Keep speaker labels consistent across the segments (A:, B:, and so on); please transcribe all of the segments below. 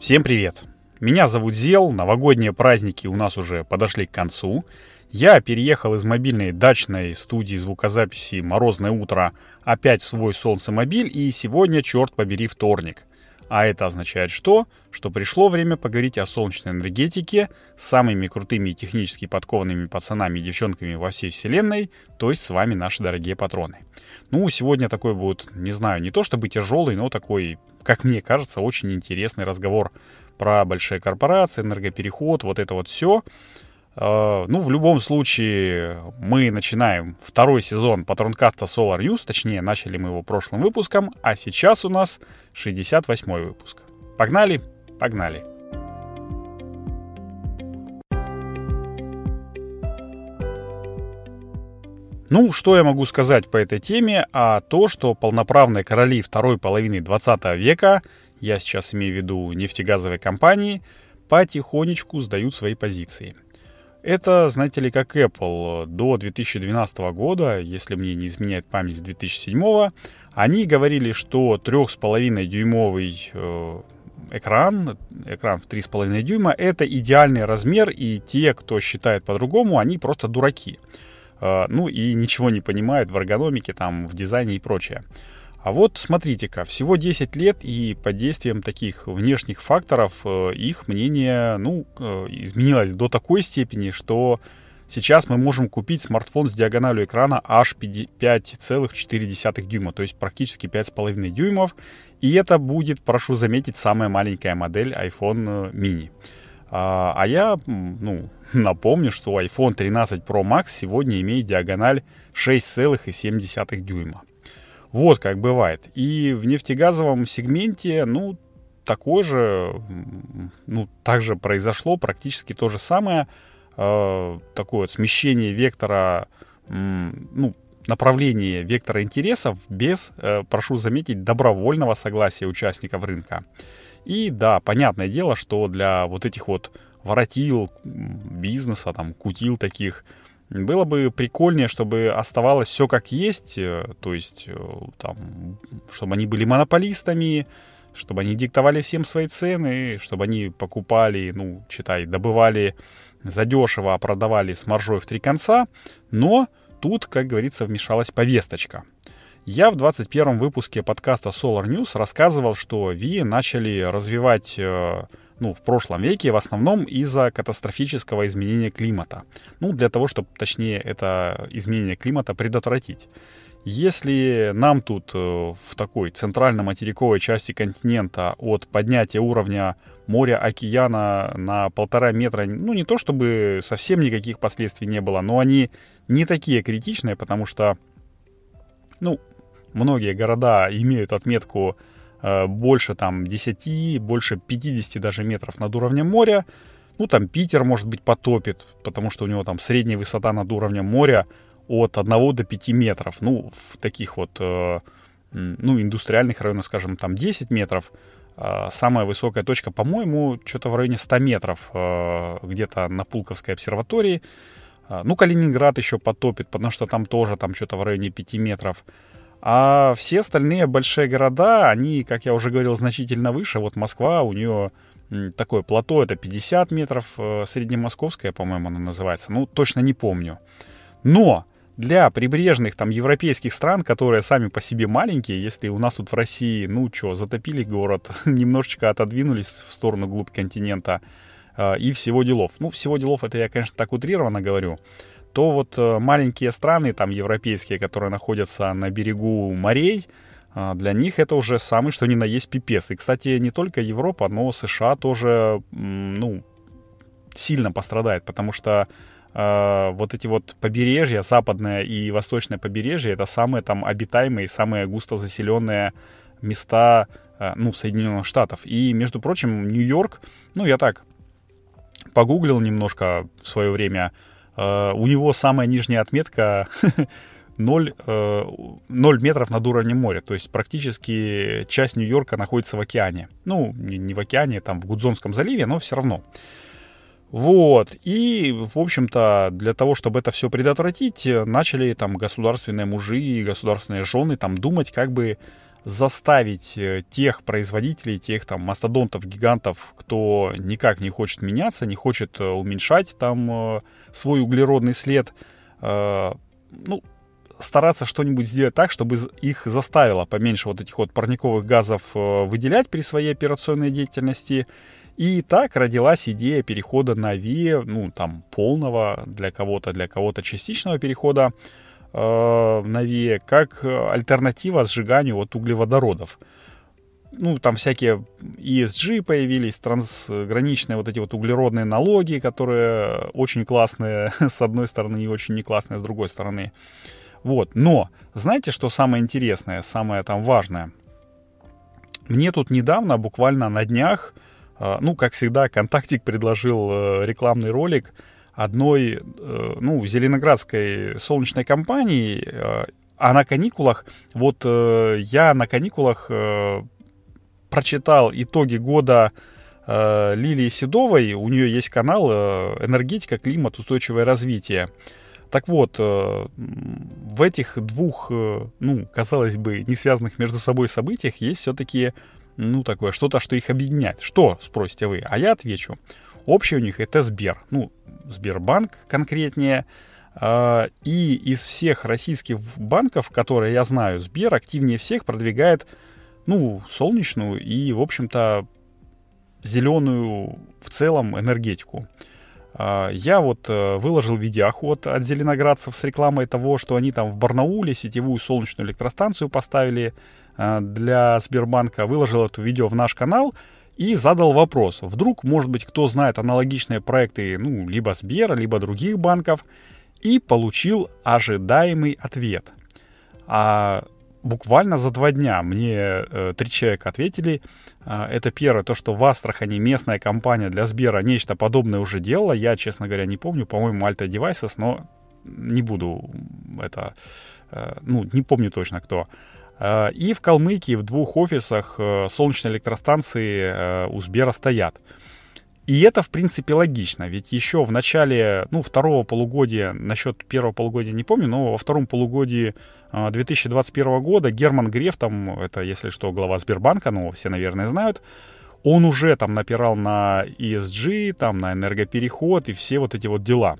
A: Всем привет! Меня зовут Зел, новогодние праздники у нас уже подошли к концу. Я переехал из мобильной дачной студии звукозаписи «Морозное утро» опять в свой солнцемобиль, и сегодня, черт побери, вторник. А это означает что? Что пришло время поговорить о солнечной энергетике с самыми крутыми и технически подкованными пацанами и девчонками во всей вселенной, то есть с вами наши дорогие патроны. Ну, сегодня такой будет, не знаю, не то чтобы тяжелый, но такой, как мне кажется, очень интересный разговор про большие корпорации, энергопереход, вот это вот все. Э, ну, в любом случае, мы начинаем второй сезон Патронкаста Solar News, точнее, начали мы его прошлым выпуском, а сейчас у нас 68 выпуск. Погнали? Погнали! Ну, что я могу сказать по этой теме, а то, что полноправные короли второй половины 20 века, я сейчас имею в виду нефтегазовые компании, потихонечку сдают свои позиции. Это, знаете ли, как Apple до 2012 года, если мне не изменяет память с 2007, они говорили, что 3,5 дюймовый э, экран, экран в 3,5 дюйма, это идеальный размер, и те, кто считает по-другому, они просто дураки. Э, ну и ничего не понимают в эргономике, там, в дизайне и прочее. А вот смотрите-ка, всего 10 лет и под действием таких внешних факторов э, их мнение ну, э, изменилось до такой степени, что сейчас мы можем купить смартфон с диагональю экрана аж 5,4 дюйма, то есть практически 5,5 дюймов. И это будет, прошу заметить, самая маленькая модель iPhone mini. А, а я, ну, напомню, что iPhone 13 Pro Max сегодня имеет диагональ 6,7 дюйма. Вот как бывает. И в нефтегазовом сегменте, ну, такое же, ну, также произошло практически то же самое. Э, такое вот смещение вектора, э, ну, направление вектора интересов без, э, прошу заметить, добровольного согласия участников рынка. И да, понятное дело, что для вот этих вот воротил бизнеса, там, кутил таких, было бы прикольнее, чтобы оставалось все как есть, э, то есть э, там, чтобы они были монополистами, чтобы они диктовали всем свои цены, чтобы они покупали, ну, читай, добывали задешево, а продавали с маржой в три конца. Но тут, как говорится, вмешалась повесточка. Я в 21 выпуске подкаста Solar News рассказывал, что Ви начали развивать э, ну, в прошлом веке, в основном из-за катастрофического изменения климата. Ну, для того, чтобы, точнее, это изменение климата предотвратить. Если нам тут э, в такой центрально-материковой части континента от поднятия уровня моря, океана на полтора метра, ну не то чтобы совсем никаких последствий не было, но они не такие критичные, потому что, ну, многие города имеют отметку больше там 10, больше 50 даже метров над уровнем моря. Ну, там Питер, может быть, потопит, потому что у него там средняя высота над уровнем моря от 1 до 5 метров. Ну, в таких вот, э, ну, индустриальных районах, скажем, там 10 метров. Э, самая высокая точка, по-моему, что-то в районе 100 метров, где-то на Пулковской обсерватории. Ну, Калининград еще потопит, потому что там тоже там что-то в районе 5 метров. А все остальные большие города, они, как я уже говорил, значительно выше. Вот Москва, у нее такое плато, это 50 метров, э, среднемосковская, по-моему, она называется. Ну, точно не помню. Но для прибрежных там европейских стран, которые сами по себе маленькие, если у нас тут в России, ну что, затопили город, немножечко отодвинулись в сторону глубь континента э, и всего делов. Ну, всего делов это я, конечно, так утрированно говорю то вот э, маленькие страны, там европейские, которые находятся на берегу морей, э, для них это уже самый что ни на есть пипец. И, кстати, не только Европа, но США тоже, ну, сильно пострадает, потому что э, вот эти вот побережья, западное и восточное побережье, это самые там обитаемые, самые густо заселенные места, э, ну, Соединенных Штатов. И, между прочим, Нью-Йорк, ну, я так погуглил немножко в свое время, у него самая нижняя отметка 0, 0 э, метров над уровнем моря. То есть практически часть Нью-Йорка находится в океане. Ну, не в океане, там в Гудзонском заливе, но все равно. Вот. И, в общем-то, для того, чтобы это все предотвратить, начали там государственные мужи и государственные жены там думать, как бы заставить э, тех производителей, тех там мастодонтов, гигантов, кто никак не хочет меняться, не хочет уменьшать там свой углеродный след, ну, стараться что-нибудь сделать так, чтобы их заставило поменьше вот этих вот парниковых газов выделять при своей операционной деятельности, и так родилась идея перехода на ВИЭ, ну, там, полного для кого-то, для кого-то частичного перехода э, ВИЭ, как альтернатива сжиганию вот углеводородов. Ну, там всякие ESG появились, трансграничные вот эти вот углеродные налоги, которые очень классные с одной стороны и очень не классные с другой стороны. Вот, но знаете, что самое интересное, самое там важное? Мне тут недавно, буквально на днях, а, ну, как всегда, Контактик предложил э, рекламный ролик одной, э, ну, зеленоградской солнечной компании, э, а на каникулах, вот я на каникулах прочитал итоги года Лилии Седовой, у нее есть канал «Энергетика, климат, устойчивое развитие». Так вот, в этих двух, ну, казалось бы, не связанных между собой событиях есть все-таки ну, такое, что-то, что их объединяет. Что, спросите вы? А я отвечу. Общее у них это Сбер. Ну, Сбербанк конкретнее. А, и из всех российских банков, которые я знаю, Сбер активнее всех продвигает, ну, солнечную и, в общем-то, зеленую в целом энергетику. А, я вот э, выложил видеоход вот от зеленоградцев с рекламой того, что они там в Барнауле сетевую солнечную электростанцию поставили Э, для Сбербанка, выложил это видео в наш канал и задал вопрос. Вдруг, может быть, кто знает аналогичные проекты, ну, либо Сбера, либо других банков, и получил ожидаемый ответ. А буквально за два дня мне э, три человека ответили. Э, это первое, то, что в Астрахани местная компания для Сбера нечто подобное уже делала. Я, честно говоря, не помню, по-моему, Alta Devices, но не буду это, э, ну, не помню точно кто. Э, и в Калмыкии в двух офисах э, солнечной электростанции э, у Сбера стоят. И это, в принципе, логично, ведь еще в начале, ну, второго полугодия, насчет первого полугодия не помню, но во втором полугодии 2021 года Герман Греф, там, это, если что, глава Сбербанка, ну, все, наверное, знают, он уже там напирал на ESG, там, на энергопереход и все вот эти вот дела.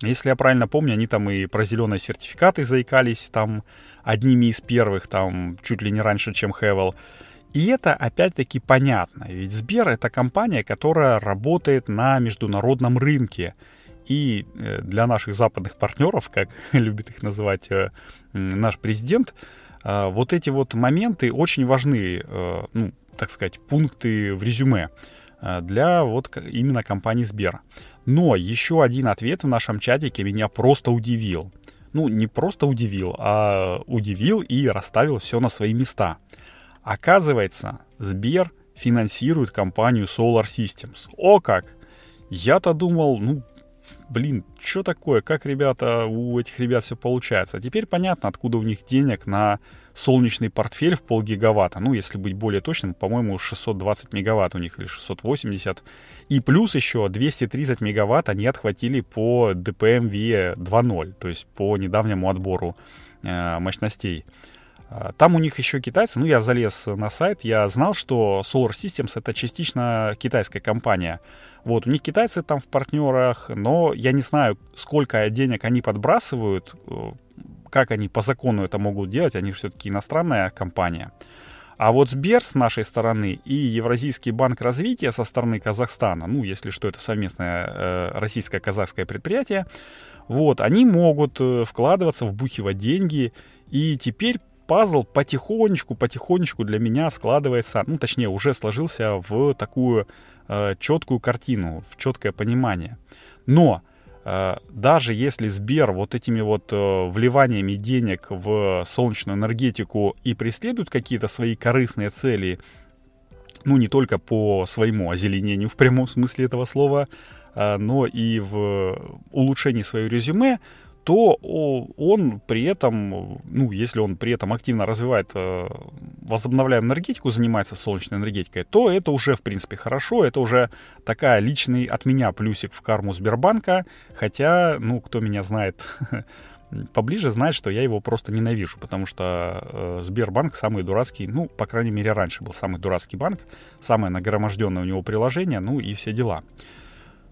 A: Если я правильно помню, они там и про зеленые сертификаты заикались, там, одними из первых, там, чуть ли не раньше, чем Хевел. И это опять-таки понятно, ведь Сбер это компания, которая работает на международном рынке. И э, для наших западных партнеров, как любит их называть э, наш президент, э, вот эти вот моменты очень важны, ну, так сказать, пункты в резюме для вот именно компании Сбер. Но еще один ответ в нашем чатике меня просто удивил ну, не просто удивил, а удивил и расставил все на свои места. Оказывается, Сбер финансирует компанию Solar Systems. О как! Я-то думал, ну, блин, что такое, как ребята, у этих ребят все получается. А теперь понятно, откуда у них денег на солнечный портфель в полгигаватта. Ну, если быть более точным, по-моему, 620 мегаватт у них или 680. И плюс еще 230 мегаватт они отхватили по DPMV 2.0, то есть по недавнему отбору э, мощностей. А, там у них еще китайцы, ну я залез на сайт, я знал, что Solar Systems это частично китайская компания. Вот, у них китайцы там в партнерах, но я не знаю, сколько денег они подбрасывают, э, как они по закону это могут делать, они все-таки иностранная компания. А вот Сбер с нашей стороны и Евразийский банк развития со стороны Казахстана, ну, если что, это совместное э, российско-казахское предприятие, вот, они могут э, вкладываться, вбухивать деньги, и теперь пазл потихонечку, потихонечку для меня складывается, ну, точнее, уже сложился в такую э, четкую картину, в четкое понимание. Но Э, даже если Сбер вот этими вот э, вливаниями денег в солнечную энергетику и преследует какие-то свои корыстные цели, ну, не только по своему озеленению в прямом смысле этого слова, э, но и в улучшении своего резюме, то он при этом, ну, если он при этом активно развивает э, возобновляемую энергетику, занимается солнечной энергетикой, то это уже, в принципе, хорошо. Это уже такая личный от меня плюсик в карму Сбербанка. Хотя, ну, кто меня знает поближе, знает, что я его просто ненавижу, потому что э, Сбербанк самый дурацкий, ну, по крайней мере, раньше был самый дурацкий банк, самое нагроможденное у него приложение, ну и все дела.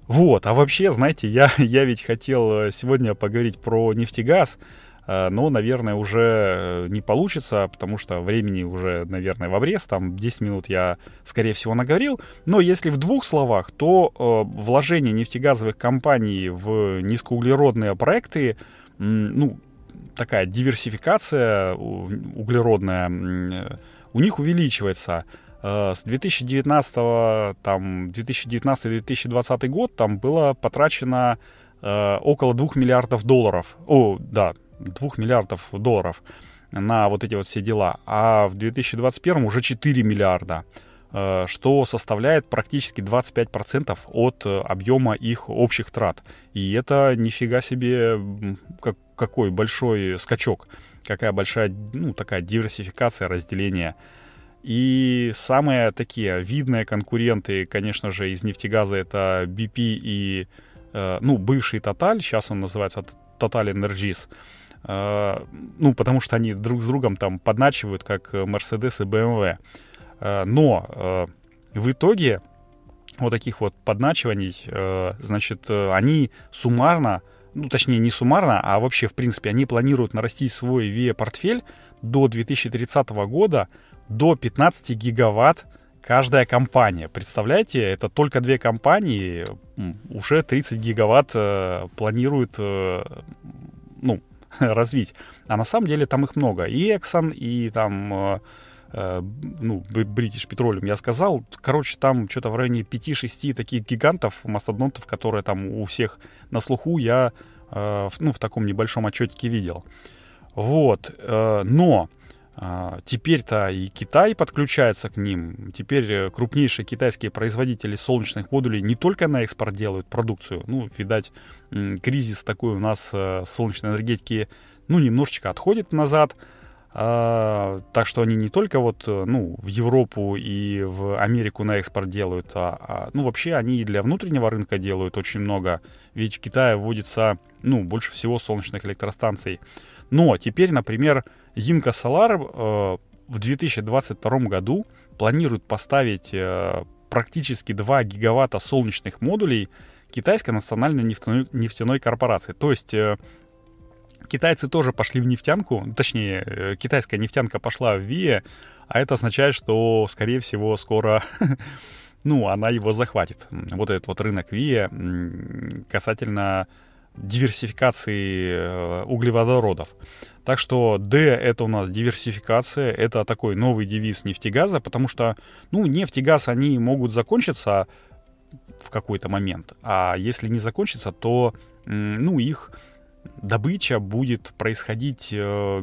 A: Вот, а вообще, знаете, я, я ведь хотел сегодня поговорить про нефтегаз, Э, но, наверное, уже э, не получится, потому что времени уже, наверное, в обрез, там 10 минут я, скорее всего, наговорил. Но если в двух словах, то э, вложение нефтегазовых компаний в низкоуглеродные проекты, ну, такая диверсификация углеродная, у них увеличивается. С 2019, там, 2019-2020 год там было потрачено около 2 миллиардов долларов. О, да, 2 миллиардов долларов на вот эти вот все дела, а в 2021 уже 4 миллиарда, э, что составляет практически 25% от э, объема их общих трат. И это нифига себе как, какой большой скачок, какая большая, ну, такая диверсификация, разделение. И самые такие видные конкуренты, конечно же, из нефтегаза это BP и, э, ну, бывший Total, сейчас он называется Total Energies. А, ну, потому что они друг с другом там подначивают, как Mercedes и BMW. А, но а, в итоге вот таких вот подначиваний, значит, они суммарно, ну, точнее, не суммарно, а вообще, в принципе, они планируют нарастить свой VIA-портфель до 2030 года до 15 гигаватт каждая компания. Представляете, это только две компании уже 30 гигаватт э, планируют, э, ну, развить. А на самом деле там их много. И Exxon, и там э, э ну, British Petroleum, я сказал. Короче, там что-то в районе 5-6 таких гигантов, мастодонтов, которые там у всех на слуху, я э, ну, в таком небольшом отчетике видел. Вот. Э, но а, теперь-то и Китай подключается к ним. Теперь э, крупнейшие китайские производители солнечных модулей не только на экспорт делают продукцию. Ну, видать, кризис такой у нас э, солнечной энергетики, ну, немножечко отходит назад. А, так что они не только вот, ну, в Европу и в Америку на экспорт делают, а, а ну, вообще они и для внутреннего рынка делают очень много. Ведь в Китае вводится, ну, больше всего солнечных электростанций. Но теперь, например, Yinka Solar э, в 2022 году планирует поставить э, практически 2 гигаватта солнечных модулей китайской национальной нефтяной, нефтяной корпорации. То есть э, китайцы тоже пошли в нефтянку, точнее, э, китайская нефтянка пошла в ВИЭ, а это означает, что, скорее всего, скоро ну, она его захватит. Вот этот вот рынок ВИЭ касательно диверсификации э, углеводородов. Так что D это у нас диверсификация, это такой новый девиз нефтегаза, потому что, ну, нефть и газ, они могут закончиться в какой-то момент, а если не закончится, то, ну, их добыча будет происходить, э,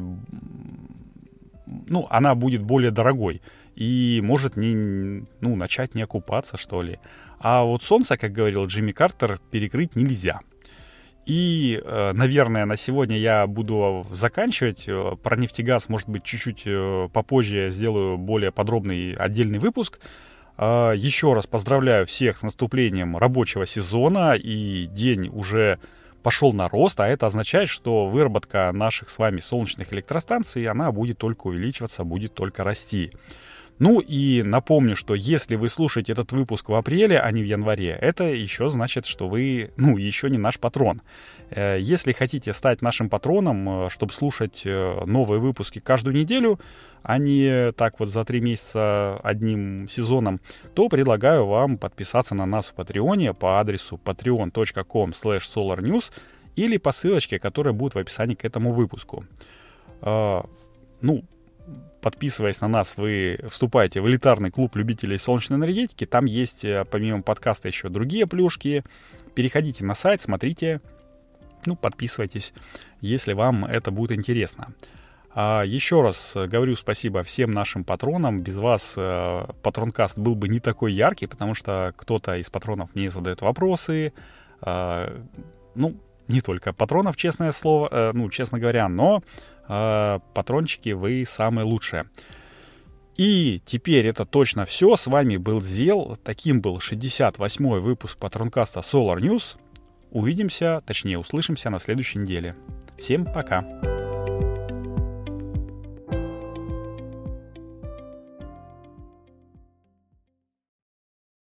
A: ну, она будет более дорогой и может не, ну, начать не окупаться, что ли. А вот солнце, как говорил Джимми Картер, перекрыть нельзя. И, э, наверное, на сегодня я буду заканчивать. Э, про нефтегаз, может быть, чуть-чуть э, попозже я сделаю более подробный отдельный выпуск. Еще раз поздравляю всех с наступлением рабочего сезона, и день уже пошел на рост, а это означает, что выработка наших с вами солнечных электростанций, она будет только увеличиваться, будет только расти. Ну и напомню, что если вы слушаете этот выпуск в апреле, а не в январе, это еще значит, что вы, ну, еще не наш патрон. Э, если хотите стать нашим патроном, э, чтобы слушать э, новые выпуски каждую неделю, а не так вот за три месяца одним сезоном, то предлагаю вам подписаться на нас в Патреоне по адресу patreon.com solarnews или по ссылочке, которая будет в описании к этому выпуску. Ну, подписываясь на нас, вы вступаете в элитарный клуб любителей солнечной энергетики. Там есть, э, помимо подкаста, еще другие плюшки. Переходите на сайт, смотрите, ну, подписывайтесь, если вам это будет интересно. А еще раз говорю спасибо всем нашим патронам. Без вас э, патронкаст был бы не такой яркий, потому что кто-то из патронов мне задает вопросы. Э, ну, не только патронов, честное слово, э, ну, честно говоря, но патрончики вы самые лучшие. И теперь это точно все. С вами был Зел. Таким был 68-й выпуск патронкаста Solar News. Увидимся, точнее услышимся на следующей неделе. Всем пока!